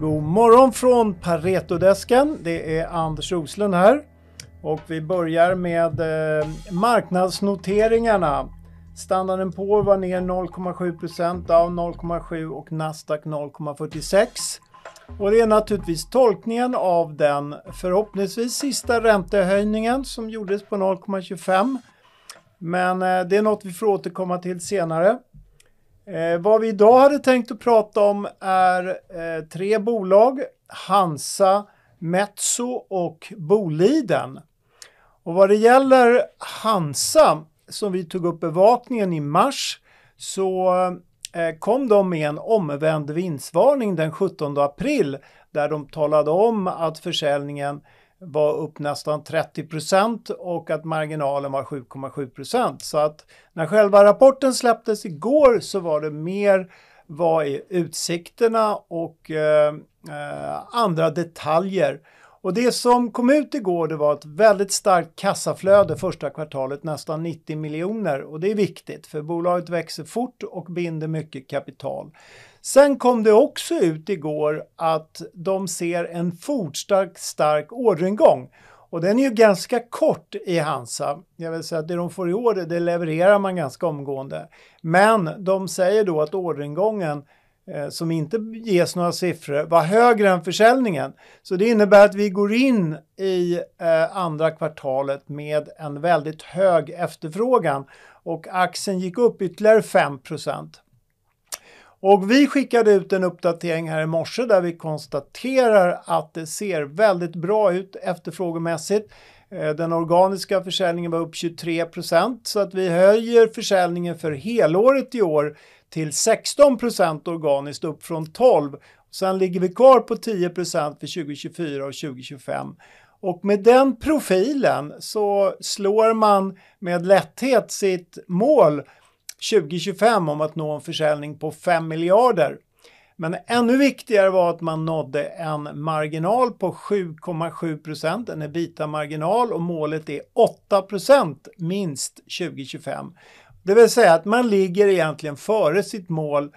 God morgon från Paretodesken. Det är Anders Roslund här. Och vi börjar med eh, marknadsnoteringarna. Standarden på var ner 0,7% Dow 0,7 och Nasdaq 0,46. Och det är naturligtvis tolkningen av den förhoppningsvis sista räntehöjningen som gjordes på 0,25. Men eh, det är något vi får återkomma till senare. Eh, vad vi idag hade tänkt att prata om är eh, tre bolag. Hansa, Metso och Boliden. Och vad det gäller Hansa, som vi tog upp bevakningen i mars, så eh, kom de med en omvänd vinstvarning den 17 april där de talade om att försäljningen var upp nästan 30 procent och att marginalen var 7,7 procent. Så att när själva rapporten släpptes igår så var det mer vad är utsikterna och eh, eh, andra detaljer. Och det som kom ut igår det var ett väldigt starkt kassaflöde första kvartalet, nästan 90 miljoner. Och det är viktigt för bolaget växer fort och binder mycket kapital. Sen kom det också ut igår att de ser en fortsatt stark orderingång. Och den är ju ganska kort i Hansa. Jag vill säga att det de får i order, det levererar man ganska omgående. Men de säger då att orderingången Eh, som inte ges några siffror var högre än försäljningen. Så det innebär att vi går in i eh, andra kvartalet med en väldigt hög efterfrågan och aktien gick upp ytterligare 5 och vi skickade ut en uppdatering här i morse där vi konstaterar att det ser väldigt bra ut efterfrågemässigt. Eh, den organiska försäljningen var upp 23% så att vi höjer försäljningen för helåret i år till 16% organiskt upp från 12. Sen ligger vi kvar på 10% för 2024 och 2025. Och med den profilen så slår man med lätthet sitt mål 2025 om att nå en försäljning på 5 miljarder. Men ännu viktigare var att man nådde en marginal på 7,7 procent, en ebita-marginal och målet är 8 procent minst 2025. Det vill säga att man ligger egentligen före sitt mål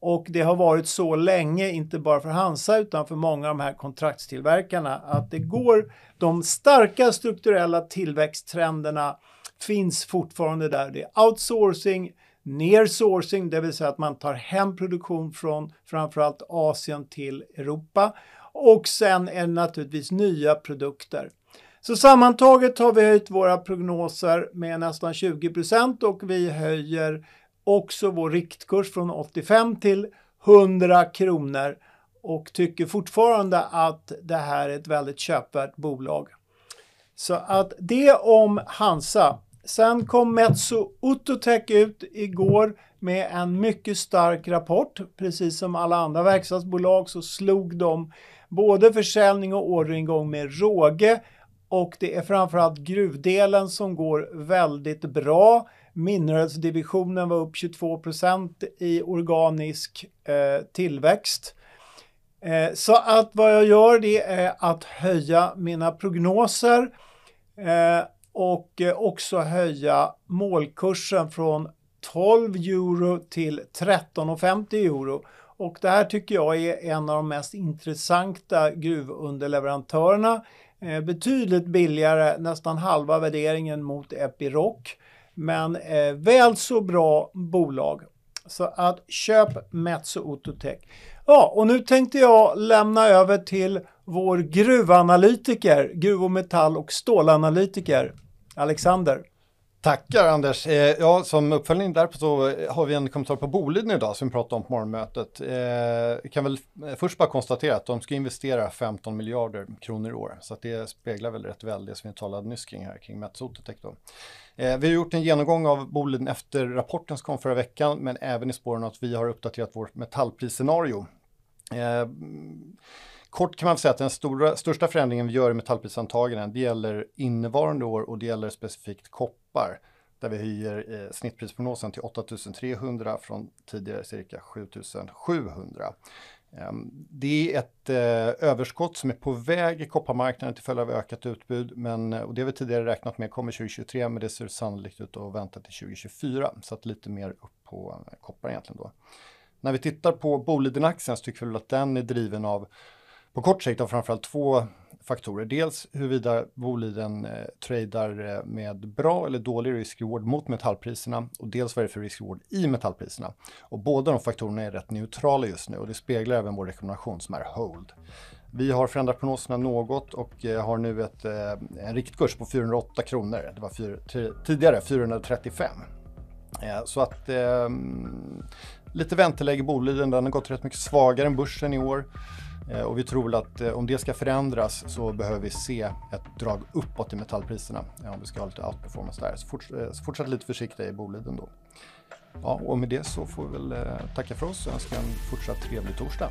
och det har varit så länge, inte bara för Hansa utan för många av de här kontraktstillverkarna, att det går, de starka strukturella tillväxttrenderna finns fortfarande där. Det är outsourcing, nearsourcing, det vill säga att man tar hem produktion från framförallt Asien till Europa. Och sen är det naturligtvis nya produkter. Så sammantaget har vi höjt våra prognoser med nästan 20% och vi höjer också vår riktkurs från 85 till 100 kronor och tycker fortfarande att det här är ett väldigt köpvärt bolag. Så att det om Hansa. Sen kom Metso Outotec ut igår med en mycket stark rapport. Precis som alla andra verkstadsbolag så slog de både försäljning och orderingång med råge och det är framförallt gruvdelen som går väldigt bra. Mineralsdivisionen var upp 22% i organisk eh, tillväxt. Eh, så att vad jag gör det är att höja mina prognoser eh, och eh, också höja målkursen från 12 euro till 13,50 euro. Och det här tycker jag är en av de mest intressanta gruvunderleverantörerna. Eh, betydligt billigare, nästan halva värderingen mot Epiroc. Men eh, väl så bra bolag. Så att köp Metso Ototech. Ja, och nu tänkte jag lämna över till vår gruvanalytiker, gruv och metall och stålanalytiker, Alexander. Tackar Anders. Eh, ja, som uppföljning där så har vi en kommentar på Boliden idag som vi pratade om på morgonmötet. Eh, kan väl eh, först bara konstatera att de ska investera 15 miljarder kronor i år. Så att det speglar väl rätt väl det som vi talade nyss kring här, kring Metsotetech. Eh, vi har gjort en genomgång av Boliden efter rapporten som kom förra veckan, men även i spåren att vi har uppdaterat vårt metallprisscenario. Eh, Kort kan man säga att den stora, största förändringen vi gör i metallprisantaganden, det gäller innevarande år och det gäller specifikt koppar. Där vi höjer eh, snittprisprognosen till 8300 från tidigare cirka 7700. Ehm, det är ett eh, överskott som är på väg i kopparmarknaden till följd av ökat utbud, men, eh, och det har vi tidigare räknat med kommer 2023, men det ser sannolikt ut att vänta till 2024, så att lite mer upp på eh, koppar egentligen då. När vi tittar på Bolidenaktien så tycker vi att den är driven av, på kort sikt, av framförallt två faktorer. Dels huruvida Boliden eh, tradar eh, med bra eller dålig risk-reward mot metallpriserna och dels vad det är för risk-reward i metallpriserna. Och båda de faktorerna är rätt neutrala just nu och det speglar även vår rekommendation som är hold. Vi har förändrat prognoserna något och eh, har nu ett, eh, en riktkurs på 408 kronor. Det var fyr, tidigare 435. Eh, så att eh, lite vänteläge i Boliden, den har gått rätt mycket svagare än börsen i år. Eh, och vi tror att eh, om det ska förändras så behöver vi se ett drag uppåt i metallpriserna eh, om vi ska ha lite outperformance där. Så, forts så fortsätt lite försiktiga i Boliden då. Ja, och med det så får vi väl tacka för oss och önska en fortsatt trevlig torsdag.